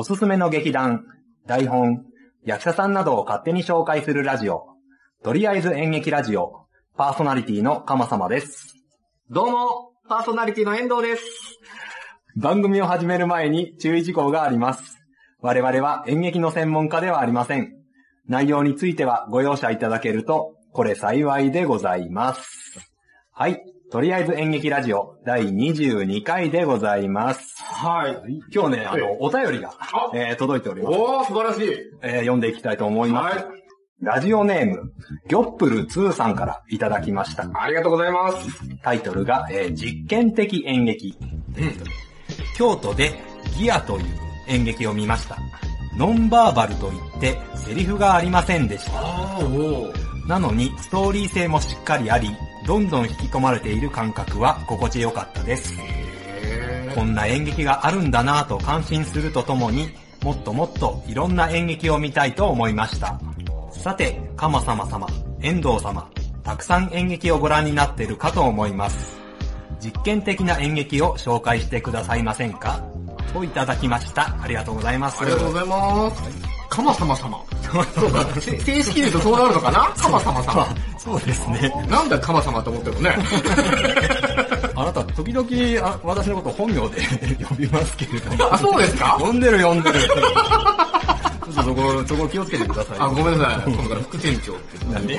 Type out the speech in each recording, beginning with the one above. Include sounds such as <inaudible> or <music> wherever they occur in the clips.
おすすめの劇団、台本、役者さんなどを勝手に紹介するラジオ、とりあえず演劇ラジオ、パーソナリティの鎌様です。どうも、パーソナリティの遠藤です。番組を始める前に注意事項があります。我々は演劇の専門家ではありません。内容についてはご容赦いただけると、これ幸いでございます。はい。とりあえず演劇ラジオ第22回でございます。はい。今日ね、あの、お便りが、あえー届いております。おー、素晴らしい。えー読んでいきたいと思います。はい。ラジオネーム、ギョップル2さんからいただきました。ありがとうございます。タイトルが、えー実験的演劇。うん。京都でギアという演劇を見ました。ノンバーバルといってセリフがありませんでした。あー、おー。なのにストーリー性もしっかりあり、どんどん引き込まれている感覚は心地よかったです。へこんな演劇があるんだなぁと感心するとともに、もっともっといろんな演劇を見たいと思いました。さて、カマ様様、遠藤様、たくさん演劇をご覧になっているかと思います。実験的な演劇を紹介してくださいませんか？といただきました。ありがとうございます。ありがとうございます。カマ様様。正式に言うとそうなるのかな？<laughs> カマ様様。そうですね。なんだよカマ様って思ってるのね。<laughs> あなた、時々あ私のこと本名で呼びますけれども。あ、そうですか？呼んでる呼んでる。ちょっとそこ、そこ気をつけてください。あ、ごめんなさい。今度から副店長って。なんで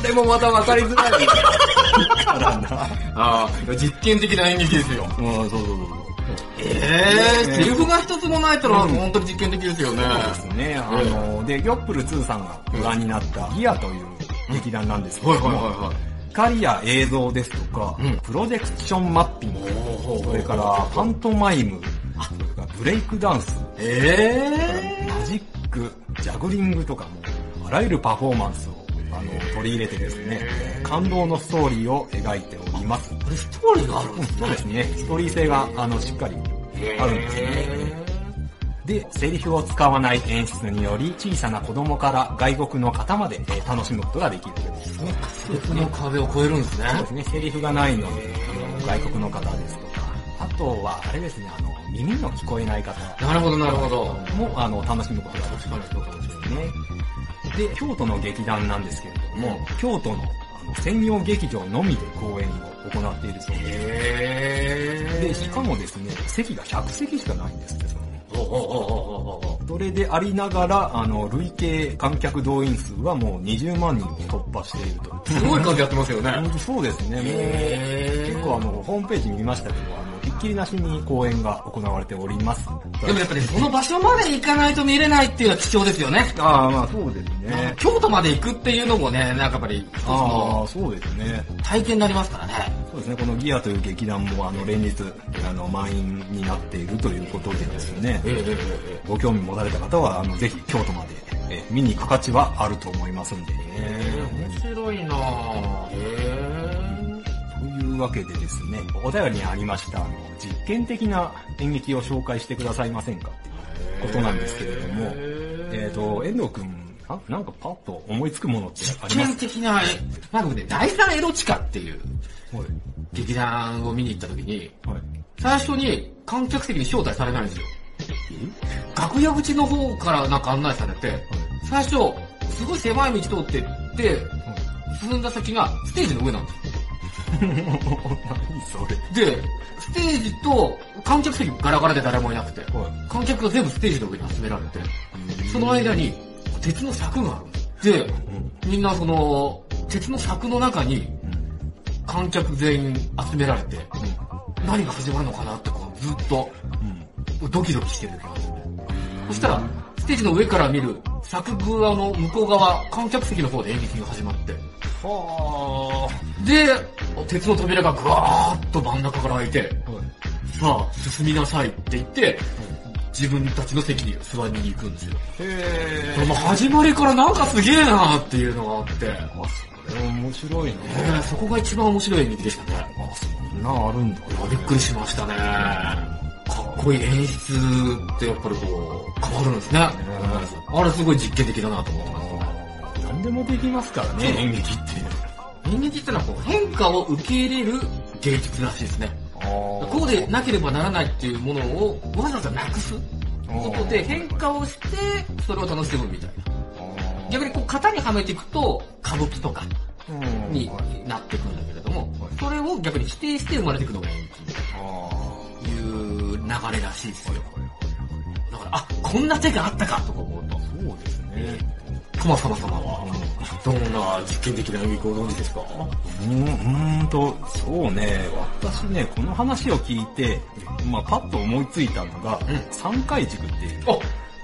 それもまた分かりづらい。あー実験的な演劇ですよ。うん、そうそうそうえー、セリフが一つもないってのは本当に実験的ですよね。そう。ですね。あの、で、ギョップル2さんがご覧になったギアという劇団なんですけはいれども、はいはいはい。光や映像ですとか、うんプロジェクションマッピング、それからパントマイム、それからブレイクダンス、えマジック、ジャグリングとかも、あらゆるパフォーマンスをあの取り入れてですね、感動のストーリーを描いております。ー、ストーリーがあるんですそうですね。ストーリー性が、あの、しっかりあるんですね。で、セリフを使わない演出により、小さな子供から外国の方まで、えー楽しむことができるというですね。その壁を越えるんですね。そうですね。セリフがないので、あの、外国の方ですとか、あとは、あれですね、あの、耳の聞こえない方なるほどなるほど。も、あの、楽しむことができるということですね。で、京都の劇団なんですけれども、京都のあの専用劇場のみで公演を行っているそうです。へで、しかもですね、席が100席しかないんですって、それでありながら、あの、累計観客動員数はもう20万人を突破していると。すごい数やってますよね。<laughs> 本当そうですね、もう、結構あの、ホームページ見ましたけど、あの、きりなしに公演が行われております。でもやっぱりその場所まで行かないと見れないっていうのは貴重ですよね。ああ、まあそうですね。京都まで行くっていうのもね、なんかやっぱりあのあ、そうですね。体験になりますからね。そうですね、このギアという劇団も、あの、連日、あの、満員になっているということでですね、えええええご興味持たれた方は、あの、ぜひ京都まで、えー見に行く価値はあると思いますんでね。え面白いなぁ。へというわけでですね、お便りにありました、あの、実験的な演劇を紹介してくださいませんか？ことなんですけれども、えっ、と、遠藤くん、ななんかパッと思いつくものってあり実ます？験的な、なんかね、第三エロチカっていうはい。劇団を見に行った時に、はい。最初に観客席に招待されないんですよ。楽屋口の方からなんか案内されて、最初、すごい狭い道通ってって、進んだ先がステージの上なんですよ。何それ。で、ステージと観客席ガラガラで誰もいなくて、はい。観客が全部ステージの上に集められて、その間に鉄の柵があるんです。で、みんなその、鉄の柵の中に観客全員集められて、何が始まるのかなってこうずっとドキドキしてる時なんですよね。そしたら、ステージの上から見る柵側の向こう側、観客席の方で演劇が始まって、はで、鉄の扉がぐわーっと真ん中から開いて、あ。はい。さあ、進みなさいって言って、自分たちの席に座りに行くんですよ。へこれもう始まりからなんかすげえなっていうのがあって、あ、それ面白いね。えーそこが一番面白い演劇でしたね。あ、そんなんあるんだ。びっくりしましたね。かっこいい演出ってやっぱりこう、変わるんですね。あれすごい実験的だなと思ってます。何でもできますからね、演劇って。演劇ってのはこう変化を受け入れる芸術らしいですね。あこうでなければならないっていうものをわざわざなくすことで変化をして、それを楽しむみたいな。逆にこう型にはめていくと、歌舞伎とかになっていくんだけれども、それを逆に否定して生まれていくのが演劇という流れらしいですよ。だから、あ、こんな手があったかとか思うと。そうですね。熊様様は、どんな実験的な演劇をご存知ですか？うーん、うーんと、そうね、私ね、この話を聞いて、まあパッと思いついたのが、うん三階塾っていうあ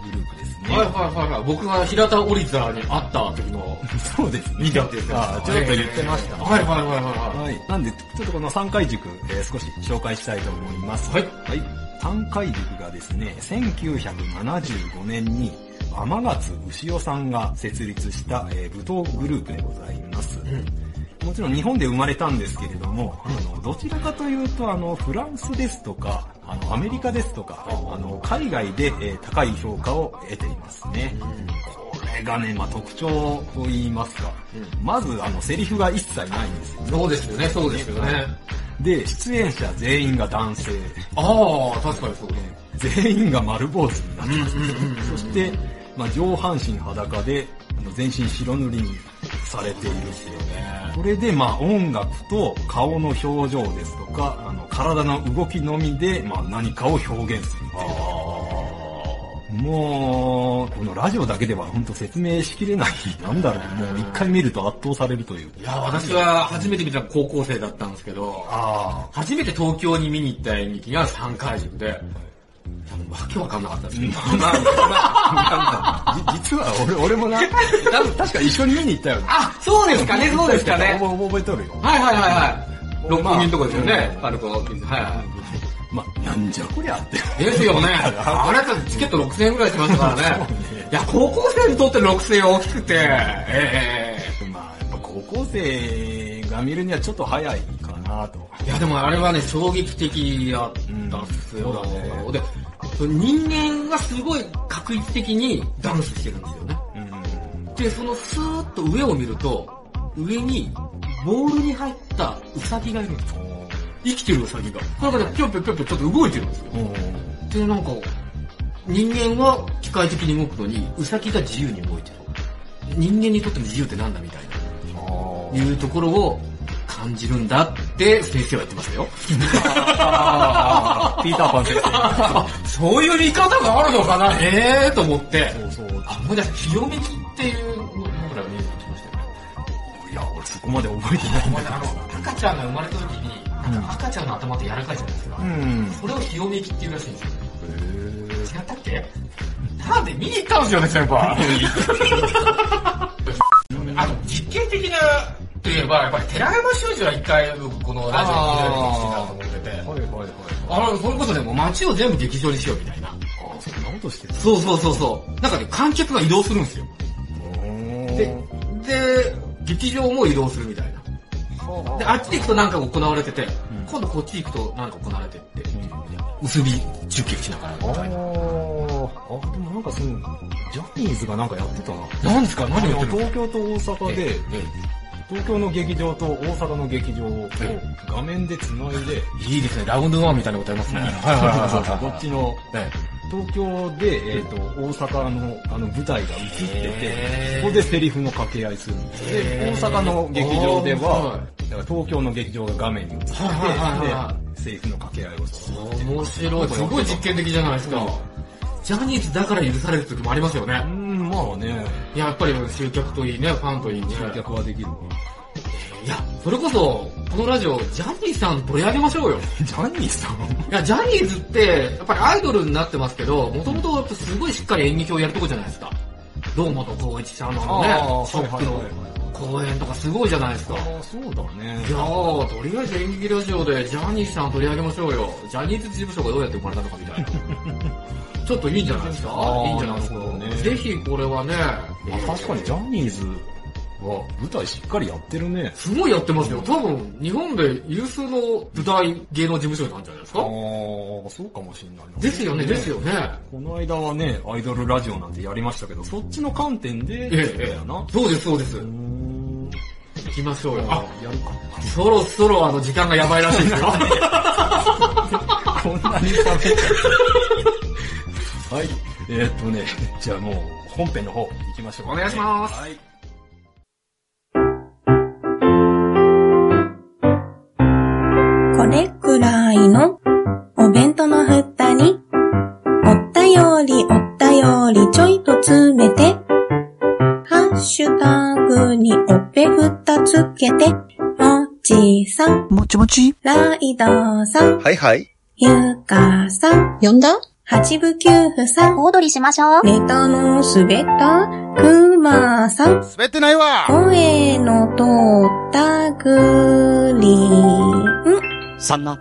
グループですね。はいはいはいはい。僕が平田オリザに会った時の <laughs> そうですね。見たって言ってまあした。ちょっと言ってましたねはいはいはいはいははい。なんで、ちょっとこの三階塾、えー少し紹介したいと思います。はい。はい。三階塾がですね、1975年に天勝牛尾さんが設立した、えー舞踏グループでございます。い。うん。もちろん日本で生まれたんですけれども、あの、どちらかというと、あの、フランスですとか、あの、アメリカですとか、あの、海外で、えー高い評価を得ていますね。これがね、まあ、特徴と言いますか、まず、あの、セリフが一切ないんですよ。そうですよね、そうですよね。で、出演者全員が男性。ああ、確かにそうね。全員が丸坊主になってます。そして、まあ、上半身裸で、あの全身白塗りにされているっていうね。それで、まあ、音楽と顔の表情ですとか、あの、体の動きのみで、まあ、何かを表現するっていう。もう、このラジオだけでは本当説明しきれない。<laughs> なんだろう、もう一回見ると圧倒されるという。いや、私は初めて見た高校生だったんですけど、あ初めて東京に見に行った演劇が三階塾で、わけわかんなかったです。まあ、まあ、なんか、じ実は俺、俺もな、確か一緒に見に行ったよ。あ、そうですかね、そうですかね。覚えとるよ。はいはいはいはい。六本木のとこですよね。パルコ。はいはまあ、なんじゃこりゃって。ですよね。あれだってチケット6000円ぐらいしましたからね。いや、高校生にとって6000円大きくて、えまあ、やっぱ高校生が見るにはちょっと早いかなと。いや、でもあれはね、衝撃的だったんですよ。で、人間がすごい確率的にダンスしてるんですよね。うん。で、そのスーッと上を見ると、上にボールに入ったウサギがいるんですよ。生きてるウサギが。なんかね、ぴょんぴょんぴょんぴょんちょっと動いてるんですよ。で、なんか、人間は機械的に動くのに、ウサギが自由に動いてる。人間にとっての自由ってなんだみたいな、いうところを感じるんだって先生は言ってましたよ。<laughs> ピーターパン先生。そういう見方があるのかな？ええーと思って。そうそう。あ、思い出した。ひよめきっていうの僕ら見えてきましたよ。いや、俺そこまで覚えてないんだけあの、赤ちゃんが生まれた時に、なんか赤ちゃんの頭って柔らかいじゃないですか。ど。うん。それをひよめきっていうらしいんですよ。違ったっけ？なんで見に行ったんですよね、先輩。<laughs> あの、実験的な、といえば、やっぱり寺山修司は一回僕このラジオに出られてたと思ってて、はいはいはい。あの、それこそね、もう街を全部劇場にしようみたいな。あそんなことしてた。そうそうそうそう。なんかね、観客が移動するんですよ。で、で、劇場も移動するみたいな。で、あっちに行くとなんか行われてて、今度こっち行くとなんか行われてって、結び中継しながらみあたいな。ーあ、でもなんかその、ジャニーズがなんかやってたな。何ですか？何をあの言ってるの？東京と大阪で、東京の劇場と大阪の劇場を画面で繋いで、いいですね、ラウンドワンみたいなことありますね。はいはいはいはい。どっちの、東京で、えっ、と、大阪のあの舞台が映っててへー、そこでセリフの掛け合いするんです。で、大阪の劇場ではは、だから東京の劇場が画面に映ってて、セリフの掛け合いをする。面白い。すごい実験的じゃないですか。ジャニーズだから許される時もありますよねう。ん、まあね、いややっぱり集客といいね、ファンといいね。集客はできるわ。いや、それこそ、このラジオ、ジャニーさん取り上げましょうよ。<laughs> ジャニーさん？いや、ジャニーズって、やっぱりアイドルになってますけど、もともとすごいしっかり演劇をやるとこじゃないですか。堂本光一さんのねショックの公演とかすごいじゃないですか。ああ、そうだね。いやー、とりあえず演劇ラジオでジャニーさん取り上げましょうよ。ジャニーズ事務所がどうやって生まれたのかみたいな。<laughs> ちょっといいんじゃないですか？いいんじゃないですか？ぜひこれはね、あ確かにジャニーズは舞台しっかりやってるね。すごいやってますよ。多分、日本で有数の舞台芸能事務所なんじゃないですああか、そうかもしれないな。ですよね、ですよね。この間はね、アイドルラジオなんてやりましたけど、そっちの観点で、ええ、えやな。え。そうです、そうです。行きましょうよ。あ、やるか。そろそろあの時間がやばいらしいですよ。<laughs> こんなに喋っちゃう。はい。えー、っとね、じゃあもう本編の方行きましょうか、お願いしますはい。けて、もちさん、もちもちライドさん、はいはい。ゆかさん、呼んだ？八部九夫さん、小躍りしましょう。ネタの滑ったくまさん、滑ってないわ声の通ったグリーン。さんな。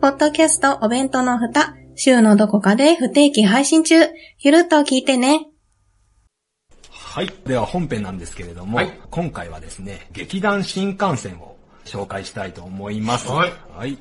ポッドキャストお弁当の蓋、週のどこかで不定期配信中。ゆるっと聞いてね。はい。では本編なんですけれども、はい今回はですね、劇団新幹線を紹介したいと思います。はいはい。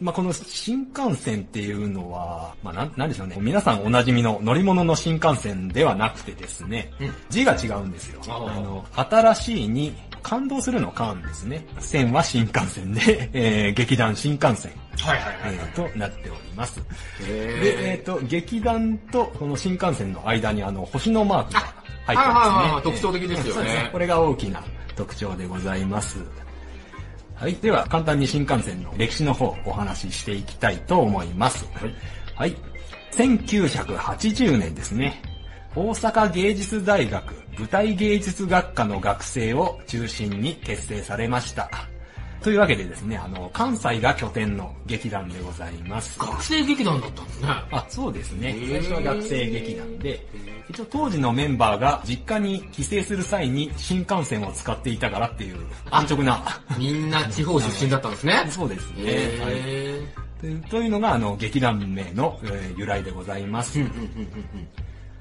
まあ、この新幹線っていうのは、まあ、なん、なんでしょうね。皆さんおなじみの乗り物の新幹線ではなくてですね、うん字が違うんですよ。ああの、新しいに感動するの感ですね。線は新幹線で、<laughs> えー、劇団新幹線、はいはいはい。えーとなっております。で、えっ、へと、劇団とこの新幹線の間にあの、星のマークが入ってますね。はいはいはい特徴的ですよねそうですこれが大きな特徴でございます。はい。では、簡単に新幹線の歴史の方お話ししていきたいと思います。はい。はい。1980年ですね。大阪芸術大学舞台芸術学科の学生を中心に結成されました。というわけでですね、あの、関西が拠点の劇団でございます。学生劇団だったんですね。あ、そうですね。最初は学生劇団で、一応当時のメンバーが実家に帰省する際に新幹線を使っていたからっていう安直な。みんな地方出身だったんですね。<laughs> そうですね。はいへというというのが、あの、劇団名の、えー由来でございます。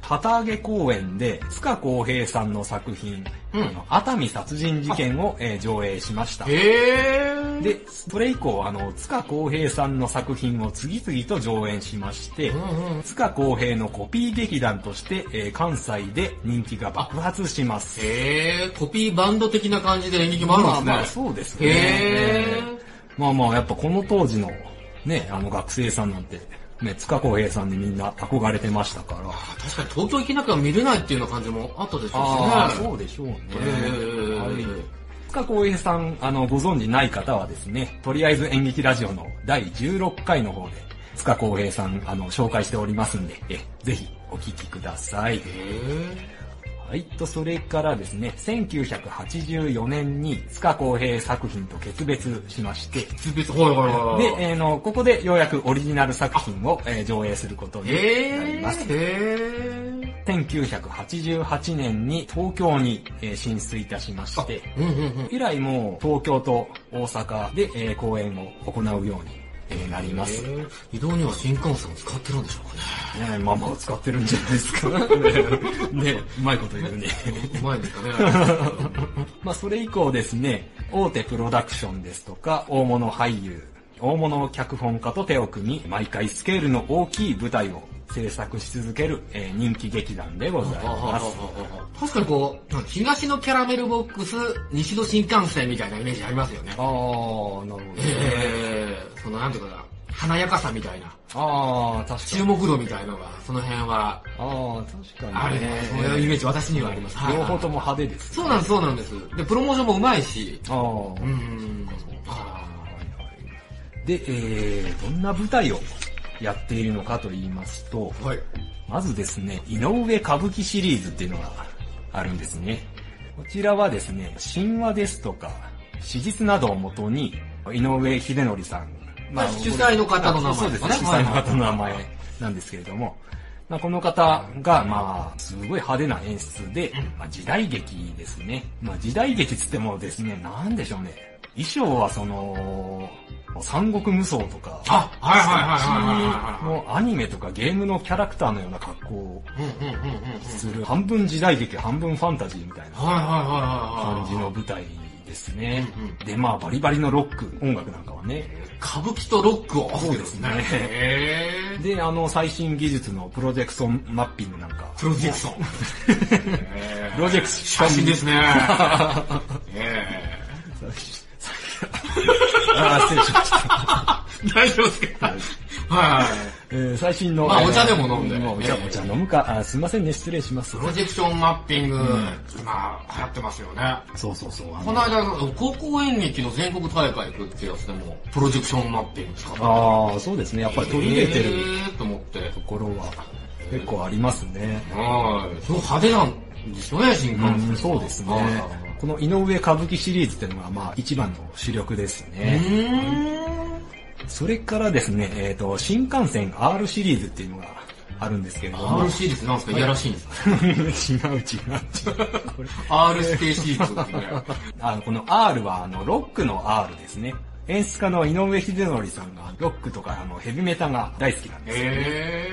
旗揚げ公演で、塚公平さんの作品、うんあの熱海殺人事件を、えー上映しました。で、それ以降、あの、塚公平さんの作品を次々と上演しまして、うんうん塚公平のコピー劇団として、えー関西で人気が爆発します。へー。コピーバンド的な感じで演劇もあるんですね。まあまあ、そうですね。へー。まあまあ、やっぱこの当時の、ね、あの学生さんなんて、ね、塚公平さんにみんな憧れてましたから。確かに東京行けなきゃ見れないっていうような感じもあったでしょうしね。そうでしょうね。塚公平さん、あの、ご存知ない方はですね、とりあえず演劇ラジオの第16回の方で、塚公平さん、あの、紹介しておりますんで、え、ぜひお聞きください。はい。と、それからですね、1984年に塚公平作品と決別しまして、別々、はいはいはいはい。で、えーの、ここでようやくオリジナル作品を、えー上映することにな。ります。へ1988年に東京に、えー進出いたしまして、ー。うんうんうん。以来もう東京と大阪で、えー公演を行うように、えーなります。ね移動には新幹線を使ってるんでしょうかね。まあまあ使ってるんじゃないですか。<laughs> ねねうまいこと言うね。<laughs> うまいですかね。<laughs> まあそれ以降ですね、大手プロダクションですとか、大物俳優、大物脚本家と手を組み、毎回スケールの大きい舞台を制作し続ける、えー人気劇団でございます。確かにこう、東のキャラメルボックス、西の新幹線みたいなイメージありますよね。ああ、なるほどね。えー、そのなんていうかな、華やかさみたいな、ああ、確か注に。目度みたいのが、その辺は、ああ、確かに、あるね。そういうイメージ私にはあります。はい両方とも派手です、そうなんです、そうなんです。で、プロモーションもうまいし、ああ、うん。で、えー、どんな舞台をやっているのかと言いますと、はい。まずですね、井上歌舞伎シリーズっていうのがあるんですね。こちらはですね、神話ですとか、史実などをもとに、井上秀則さん、まあ主催の方の名前そうですね、ですね主催の方の名前なんですけれども、まあ、この方が、まあ、すごい派手な演出で、まあ、時代劇ですね。まあ、時代劇つってもですね、なんでしょうね。衣装はその、三国無双とか、あはいはいはいはいアニメとかゲームのキャラクターのような格好を。する、半分時代劇、半分ファンタジーみたいな。感じの舞台ですね。で、まあ、バリバリのロック、音楽なんかはね。歌舞伎とロックを。そうですね。で、あの、最新技術のプロジェクションマッピングなんか。プロジェクション。<laughs> プロジェクション。写真ですね。<laughs> え <laughs> あー失礼しました。ー大丈夫ですか？はい。えー最新の。まあえーお茶でも飲んでまあお茶、ええお茶飲むか。あすいませんね、失礼しますプ。ロジェクションマッピング、今流行ってますよね。そうそうそう。この間、高校演劇の全国大会行くってやつでも、プロジェクションマッピング使ってああ、そうですね。やっぱり取り入れてるえーと思って。ところは結構ありますね。はい。すごい派手なんですよね、新幹線。うん、そうですねはい。この井上歌舞伎シリーズっていうのが、まあ、一番の主力ですうね。それからですね、えっ、と、新幹線 R シリーズっていうのがあるんですけれども。R シリーズなんですか？いやらしいんですか？違う違う違う。これ ?R 指定シリーズですね。あの、この R は、あの、ロックの R ですね。演出家の井上秀則さんが、ロックとか、あの、ヘビメタが大好きなんですよ。へ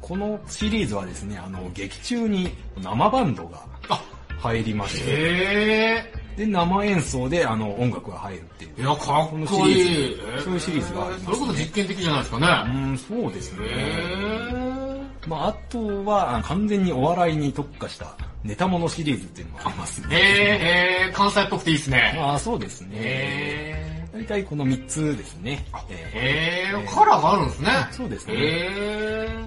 このシリーズはですね、あの、劇中に生バンドがあ、入りましー。て、へで、生演奏で、あの、音楽が入るっていうー。い。や、かっこいい。そういうシリーズがありますねそれこそ実験的じゃないですかうね。ん、そうですね。まあ、あとは、あ完全にお笑いに特化したネタものシリーズっていうのがありますね。へー、へー、関西っぽくていいですね。ああ、そうですね。へ大体この3つですね。ー。えへー、カラーがあるんですね。そうですね。ー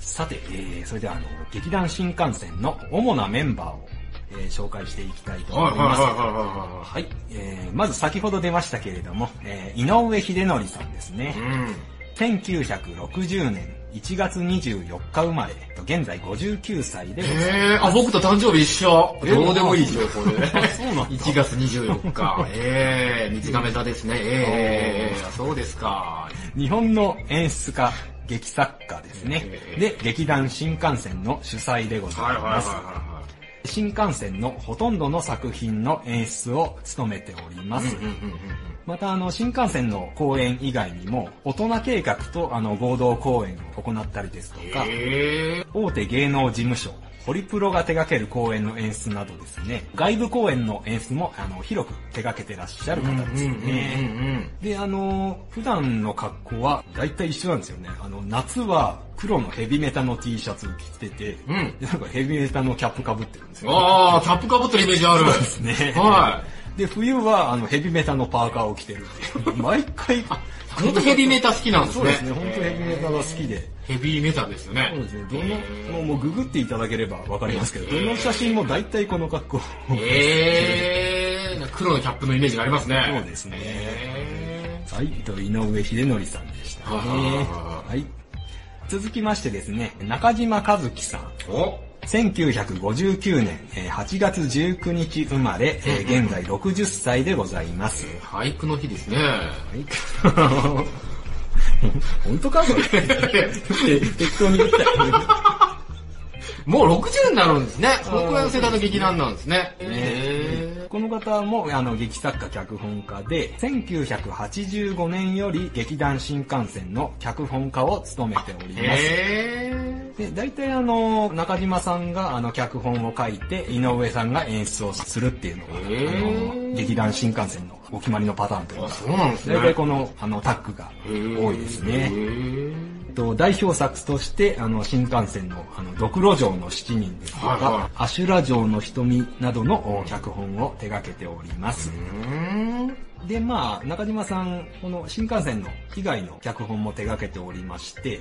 さて、えー、それではあの、劇団新幹線の主なメンバーを、えー紹介していきたいと思います。はいはいはいはいははい、えー、まず先ほど出ましたけれども、えー、井上秀則さんですねい。。うん。1960年1月24日生まれ、現在59歳でございます。へー、あ、僕と誕生日一緒。えどうでもいい情報で。そうなんだ1月24日。えー、水亀座ですね。えー、そうですか。日本の演出家、劇作家ですね。えーで、劇団新幹線の主催でございます。は新幹線のほとんどの作品の演出を務めております。また、あの、新幹線の公演以外にも、大人計画と、あの、合同公演を行ったりですとか、へ大手芸能事務所、ホリプロが手掛ける公演の演出などですね、外部公演の演出も、あの、広く手掛けてらっしゃる方ですよね。で、あの、普段の格好は大体一緒なんですよね。あの、夏は黒のヘビメタの T シャツ着てて、うんでなんかヘビメタのキャップかぶってるんですよ。あー、キャップかぶってるイメージある。そうですね。はで、冬はあのヘビメタのパーカーを着てるっていう。毎回、い。本当ヘビメタ好きなんですね。そうですね、本当ヘビメタが好きで。ヘビーメタですよね。そうですね、どの、もうもうググっていただければわかりますけど、どの写真も大体この格好。えー、黒のキャップのイメージがありますね。そうですねへはい、と井上秀則さんでしたね。ははい。続きましてですね、中島和樹さん。ーお1959年えー8月19日生まれ、えー現在60歳でございます。俳句の日ですね。はい。<laughs> 本当か？これ。適当に言ったよ。もう60になるんですね。そのくらいの世代の劇団なんですね。へこの方もあの劇作家脚本家で、1985年より劇団新幹線の脚本家を務めておりー。ます。へで、大体あの、中島さんがあの脚本を書いて、井上さんが演出をするっていうのが、あの劇団新幹線のお決まりのパターンというか、そうなんですね。大体このあのタッグが多いですへね。と代表作として、あの、新幹線の、あの、ドクロ城の七人ですとか、はいはいアシュラ城の瞳などのお脚本を手掛けております。うーん。で、まあ、中島さん、この新幹線の以外の脚本も手掛けておりまして、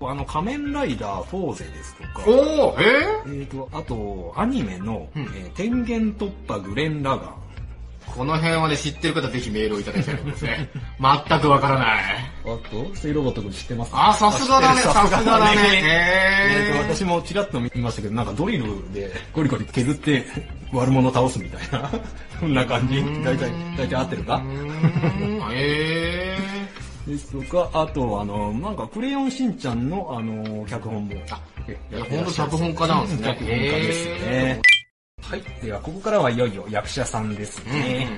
あの、仮面ライダーフォーゼですとか、おー、えー？えっ、と、あと、アニメの、うんえー天元突破グレン・ラガン。この辺はね、知ってる方ぜひメールをいただきたいですね。全くわからない。あと、セイロボット君知ってますあ、さすがだね、さすがだね。えー私もちらっと見ましたけど、なんかドリルでゴリゴリ削って悪者倒すみたいな、<laughs> そんな感じ。大体、大体合ってるか？うーですとか、あと、あの、なんか、クレヨンしんちゃんの、あの、脚本も。あ、ー。ほんと脚本家なんですね。脚本家ですね。はい。では、ここからはいよいよ役者さんですね。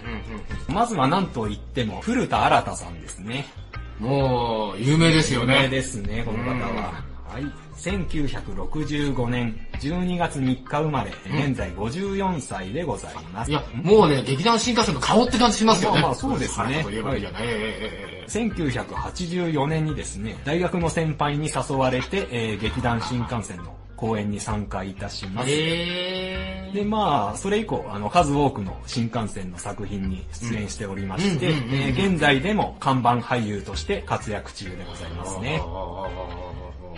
うんまずは何と言っても、古田新太さんですね。うんもう、有名ですよ有名ね。ですね、この方は。はい。1965年12月3日生まれ、現在54歳でございます。いや、もうね、劇団新幹線の顔って感じしますよね。まあまあそうですねはいといえばいいじゃない。え1984年にですね、大学の先輩に誘われて、えー劇団新幹線の公演に参加いたします。へで、まあ、それ以降、あの、数多くの新幹線の作品に出演しておりまして、現在でも看板俳優として活躍中でございますね。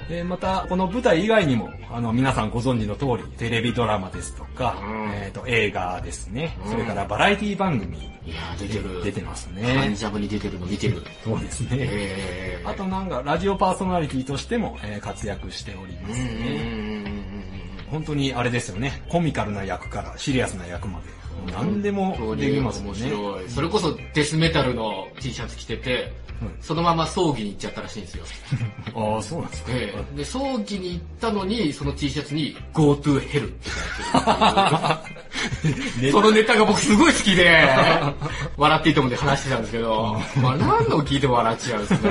で、また、この舞台以外にも、あの、皆さんご存知の通り、テレビドラマですとか、うんえっ、と、映画ですね、うんそれからバラエティ番組いやー出てる。出てますハンね。ジャムに出てるの見てる。そうですね。あとなんか、ラジオパーソナリティとしても、えー活躍しておりますうんうん。本当にあれですよね、コミカルな役からシリアスな役まで、何でもできますもんね。面白い。それこそデスメタルの T シャツ着てて、そのまま葬儀に行っちゃったらしいんですよ。<laughs> ああ、そうなんですか。ええで、葬儀に行ったのに、その T シャツに GoTo Hell って書いてる。<laughs> そのネタが僕すごい好きで、笑っていいと思うんで話してたんですけど、まあ何度聞いても笑っちゃうんですね。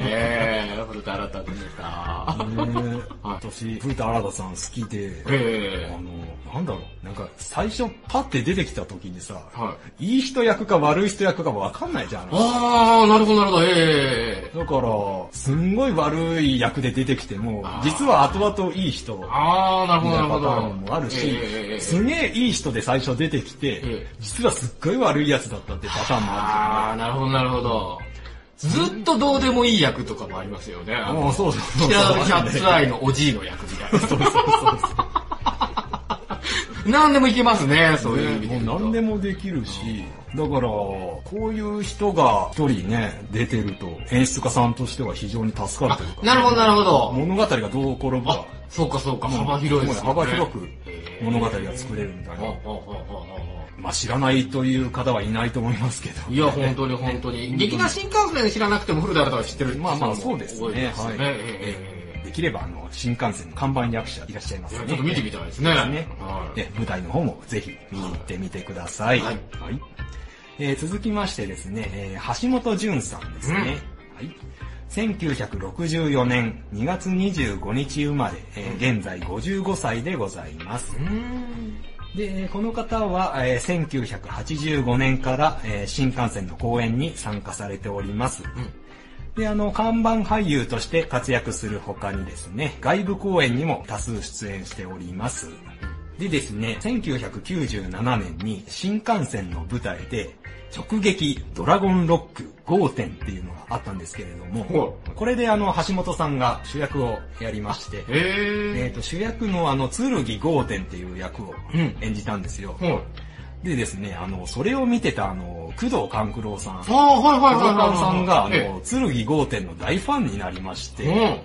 ええ古田新太のネタ。ね私、古田新太さん好きで、あえ。えの、なんだろう、なんか最初パッて出てきた時にさ、、はい。い人役か悪い人役かわかんないじゃん。ああ、なるほどなるほど、ええだから、すんごい悪い役で出てきてもあ、ー。実は後々いい人ああ、なるほどなるほみたいなパターど。ンもあるし、ええええ。すげえいい人で最初出てきて、ええ。実はすっごい悪いやつだったってパターンもあああ、なるほどなるほど。ずっとどうでもいい役とかもありますよね。るんですよね。もうそうそうそう。キャッツアイのおじいの役みたいな。そうそうそう何でもいけますね、そういう意味で何でもできるし、だから、こういう人が一人ね、出てると、演出家さんとしては非常に助かるというか、あなるほどなるほど物語がどう転ぶあか、、そうかそうか、幅広いですね。幅広く物語が作れるみたいな。まあ知らないという方はいないと思いますけど。ういや、本当に本当に。劇団新幹線知らなくても古田新太は知ってるまあまあそうですね。はい。ええできれば、あの、新幹線の看板役者いらっしゃいますね。ちょっと見てみたいですね。ねはいで舞台の方もぜひ見に行ってみてください。はいえー続きましてですね、えー橋本淳さんですね。はい。1964年2月25日生まれ、えー現在55歳でございます。うーん。で、この方は、えー1985年から、えー新幹線の公演に参加されております。で、あの、看板俳優として活躍する他にですね、外部公演にも多数出演しております。でですね、1997年に新幹線の舞台で、直撃ドラゴンロック5点っていうのがあったんですけれども、ほこれであの、橋本さんが主役をやりまして、へえっ、と、主役のあの、剣豪天っていう役をうん演じたんですよ。でですね、あの、それを見てたあの、工藤官九郎さん。ああ、はいはい工藤はいはい。官さんが、あえの、剣豪天の大ファンになりまして、え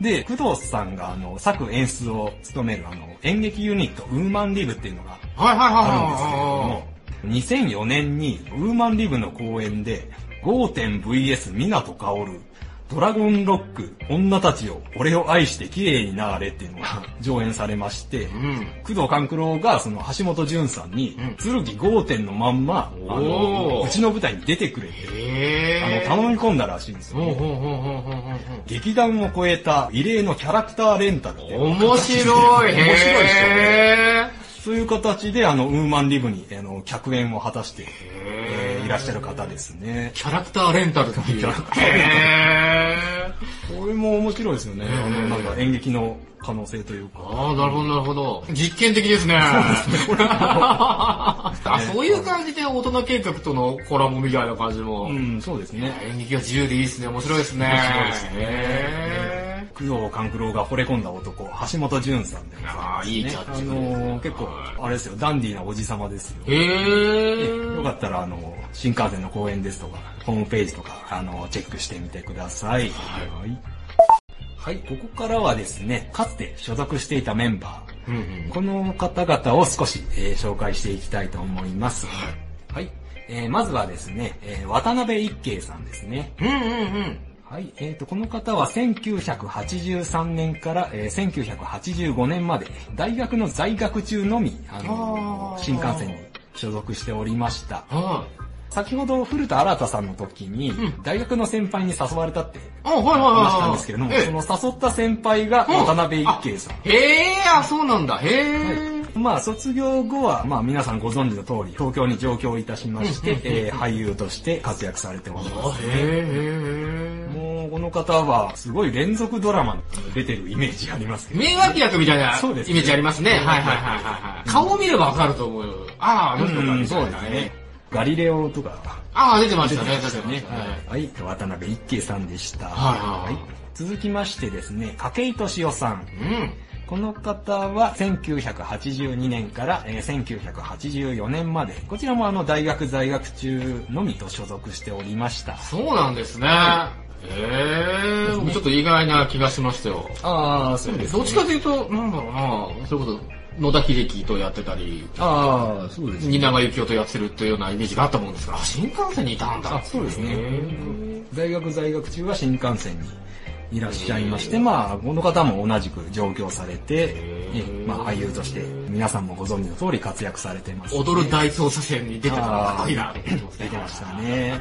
で、工藤さんがあの、作演出を務めるあの、演劇ユニット、ウーマンリブっていうのがあるんですけれどはも、2004年にウーマンリブの公演で、ゴーテン VS 港薫、ドラゴンロック、女たちよ、俺を愛して綺麗になれっていうのが上演されまして、い。うん。工藤官九郎がその橋本淳さんに、剣ゴーテンのまんま、あおの、ーうちの舞台に出てくれて。あの、頼み込んだらしいんですよ、ね。劇団を超えた異例のキャラクターレンタルで、面白い。面白いでしょへそういう形であの、ウーマンリブに、あの、客演を果たして、ーえーいらっしゃる方ですね。キャラクターレンタルっていう。キャラクターへーこれも面白いですよね。あうんの、なんか演劇の可能性というか。ああ、なるほど、なるほど。実験的ですね。<laughs> あ、そういう感じで大人計画とのコラボみたいな感じも。うん、そうですね。演劇が自由でいいですね。面白いですね。面白いですねへ工藤官九郎が惚れ込んだ男、橋本淳さんでございます、ね。あーいいジャッジあのー結構、あれですよ、ダンディーなおじさまですよ。ーへーよかったら、あの、新幹線の公演ですとか、ホームページとか、あの、チェックしてみてください。はい。はい、ここからはですね、かつて所属していたメンバー、うんうんこの方々を少し、えー紹介していきたいと思います。はい。えーまずはですね、えー渡辺一慶さんですね。うんうんうん。はい。えっ、と、この方は1983年から、えー1985年まで、大学の在学中のみ、あのあー新幹線に所属しておりました。は先ほど古田新太さんの時に、ん大学の先輩に誘われたってい。あ、はいはいはいはい。話したんですけれども、ええその誘った先輩が渡辺一慶さん。へえ、あ、そうなんだ。へえ。まあ、卒業後は、まあ、皆さんご存知の通り、東京に上京いたしまして、えー俳優として活躍されております。あ、へえ、へえ。もう、この方は、すごい連続ドラマに出てるイメージありますけど。名脇役みたいなイそうですねメージありますね。はいはいはいはいはい。顔を見ればわかると思うよ。ああ、あの人かうんみたいうなそですね。。ガリレオとか、ああ、出てましたね。出てましたね。はい。渡辺一慶さんでした。はい続きましてですね、筧敏夫さん。うん。この方は1982年から、えー1984年まで、こちらもあの大学在学中のみと所属しておりました。そうなんですね。へえ、僕ちょっと意外な気がしましたよ。ああ、そうどっちかというと、なんだろうな、それこそ、野田秀樹とやってたり、ああ、そうです蜷川幸雄とやってるっていうようなイメージがあったもんですが、あ新幹線にいたんだ。あそうですね。大学在学中は新幹線にいらっしゃいまして、まあ、この方も同じく上京されて、えまあ、俳優として皆さんもご存知の通り活躍されてます、踊る大捜査線に出てたのがかっこいいな出てましたね。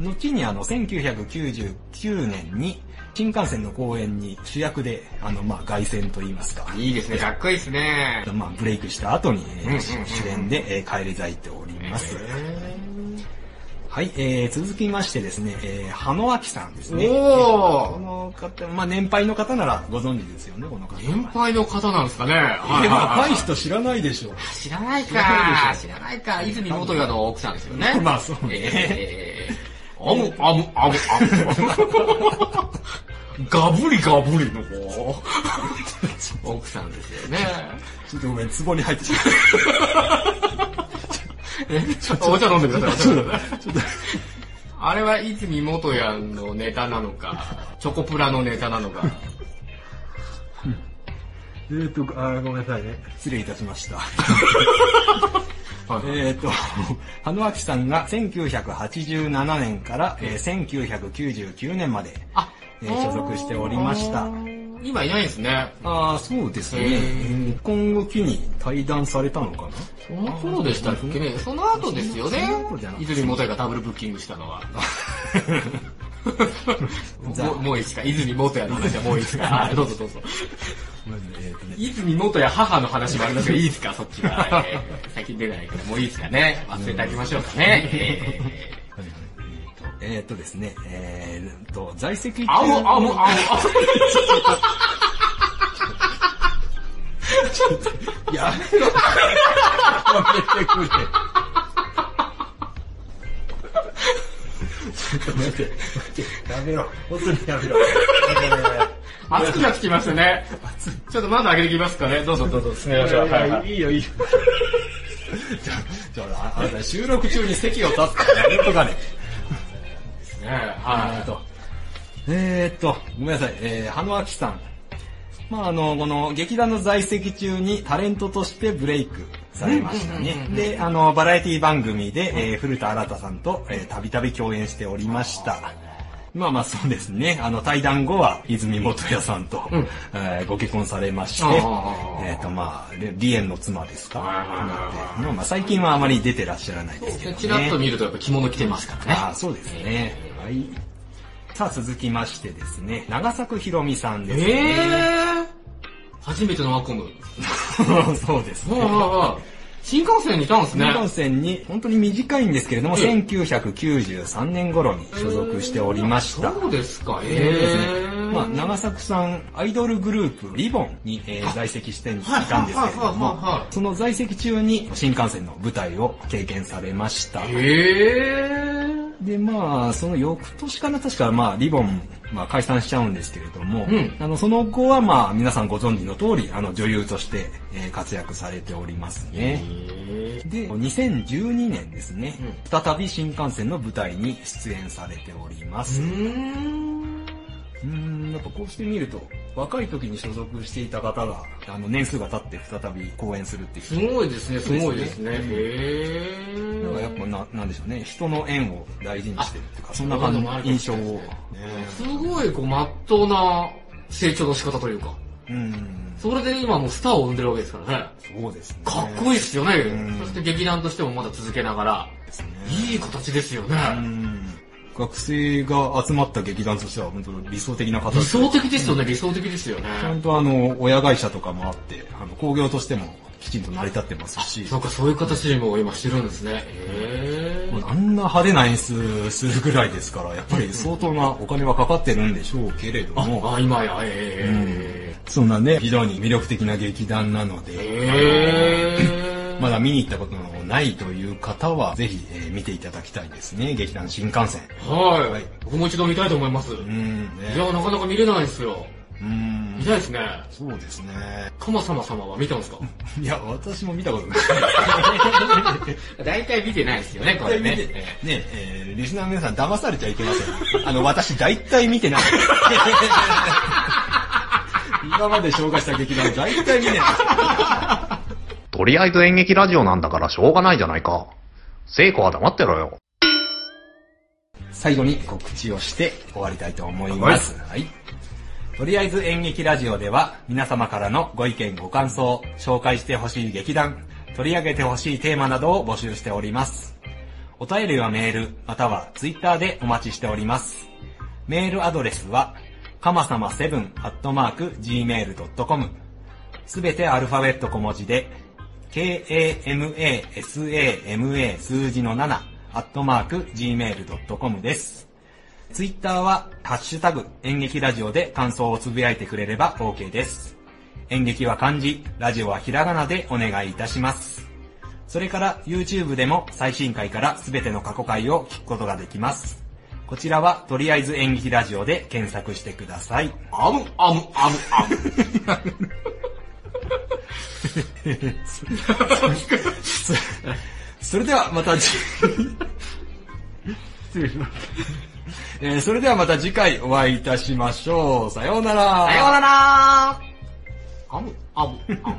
後にあの、1999年に新幹線の公演に主役で、あの、まあ、凱旋と言いますか、いいですね、かっこいいですね。まあ、ブレイクした後に、主演で、えー帰り咲いております。はい、えー、続きましてですね、えー、羽野明さんですね。こおーの方、まあ、年配の方ならご存知ですよね、この方。年配の方なんですかね。えはい若い人知らないでしょう。知らない知らないか知らないか泉元也の奥さんですよね。<laughs> まあそうねえー、あむ、あむ、あむ、あむ。ガブリガブリの方。<laughs> 奥さんですよね。ちょっとごめん、壺に入ってしまっえ <laughs> お茶飲んでください。お茶飲んでくださいた。ちょっと、あれは泉元也のネタなのか、チョコプラのネタなのか。<laughs> えーと、あーごめんなさいね。失礼いたしました。<laughs> はいえっと、羽野明さんが1987年から、えー1999年まで、あえー所属しておりました。今いないんですね。ああ、そうですね。今後機に対談されたのかな？その頃でしたっけね。その後ですよねその後じゃな。くて泉元也がダブルブッキングしたのは。<laughs> もういいですか？泉元也の話はもういいですか？はいどうぞどうぞ。えーとね泉元也母の話もありますが、いいですか？そっちは。えー最近出ないからもういいですかね？忘れてあげましょうかね。<laughs> ええーっとですね、えーっと、在籍中ーあむ、あむ、あむ、あやめろ。やめてくれ。ちょっと待って、待って、やめろ。本当にやめろ。む。熱くなってきましたね。ちょっと窓開けてきますかね。どうぞどうぞ。進めましょう。はいはい。いいよ、いいよ。じゃあ、じゃあ、あなた収録中に席を立つからやめとかね。ねえーはっと、えーっと、ごめんなさい、えー、羽野明さん。まああの、この劇団の在籍中にタレントとしてブレイクされましたね。で、あの、バラエティ番組で、えー古田新太さんと、えーたびたび共演しておりました。まあまあそうですね。あの、対談後は、泉元也さんと、えーご結婚されまして、えっ、とまあ、で梨園の妻ですか？はいはいはいはいなってまあまあ最近はあまり出てらっしゃらないですけどい。ね。ちらっと見るとやっぱ着物着てますからね。ああ、そうですね。はい。さあ続きましてですね、長作ひろみさんですえね。ー、初めてのワコム。<laughs> そうですね。新幹線にいたんですね。新幹線に本当に短いんですけれども、ええ1993年頃に所属しておりました。そうですか、えーですねえー。まあ、長作さん、アイドルグループ、リボンに、えー在籍していたんですけれどもは、いその在籍中に新幹線の舞台を経験されました。えで、まあ、その翌年かな、確か、まあ、リボン、まあ、解散しちゃうんですけれども、うんあの、その後は、まあ、皆さんご存知の通り、あの、女優として、えー活躍されておりますね。で、2012年ですね、再び新幹線の舞台に出演されております。うーん。うーん、やっぱこうして見ると、若い時に所属していた方が、あの、年数が経って再び公演するっていう。すごいですね、すごいですね。へー。なんかやっぱな、なんでしょうね、人の縁を大事にしてるっていうか、そんな感じもあるかもしれ印象を。すごい、こう、まっとうな成長の仕方というか。うん。それで今もうスターを生んでるわけですからね。そうですね。かっこいいですよねん。そして劇団としてもまだ続けながら。いい形ですよね。うん。学生が集まった劇団としては本当理想的な形。理想的ですよね、理想的ですよね。ちゃんとあの、親会社とかもあって、あの、工業としてもきちんと成り立ってますし、そうか、そういう形にも今してるんですね。へあんな派手な演出するぐらいですから、やっぱり相当なお金はかかってるんでしょうけれども、あ、今や、えそんなね、非常に魅力的な劇団なのー、で、えー、まだ見に行ったことのないという方は、ぜひ、えー見ていただきたいですね、劇団新幹線。はい、はい僕も一度見たいと思います。うん、ねい。や、なかなか見れないですよ。うん見たいですね。そうですね。カマ様様は見たんですか？<laughs> いや、私も見たことない。<laughs> 大体見てないですよね、こ大体見て、ね、えーリスナーの皆さん騙されちゃいけません。<laughs> あの、私大体見てない。今まで紹介した劇団大体見てない。とりあえず演劇ラジオなんだからしょうがないじゃないか。聖子は黙ってろよ。最後に告知をして終わりたいと思います。はい。とりあえず演劇ラジオでは皆様からのご意見ご感想、紹介してほしい劇団、取り上げてほしいテーマなどを募集しております。お便りはメール、またはツイッターでお待ちしております。メールアドレスは、かまさま7アットマーク gmail.com すべてアルファベット小文字で、k-a-m-a-s-a-m-a 数字の7アットマーク gmail.com です。ツイッターは、ハッシュタグ、演劇ラジオで感想をつぶやいてくれれば OK です。演劇は漢字、ラジオはひらがなでお願いいたします。それから YouTube でも最新回からすべての過去回を聞くことができます。こちらはとりあえず演劇ラジオで検索してください。あむ、あむ、あむ、あむ。<laughs> <laughs> それではまたじ、<laughs> えーそれではまた次回お会いいたしましょう。さようなら。さようならあむ、あむ、あむ。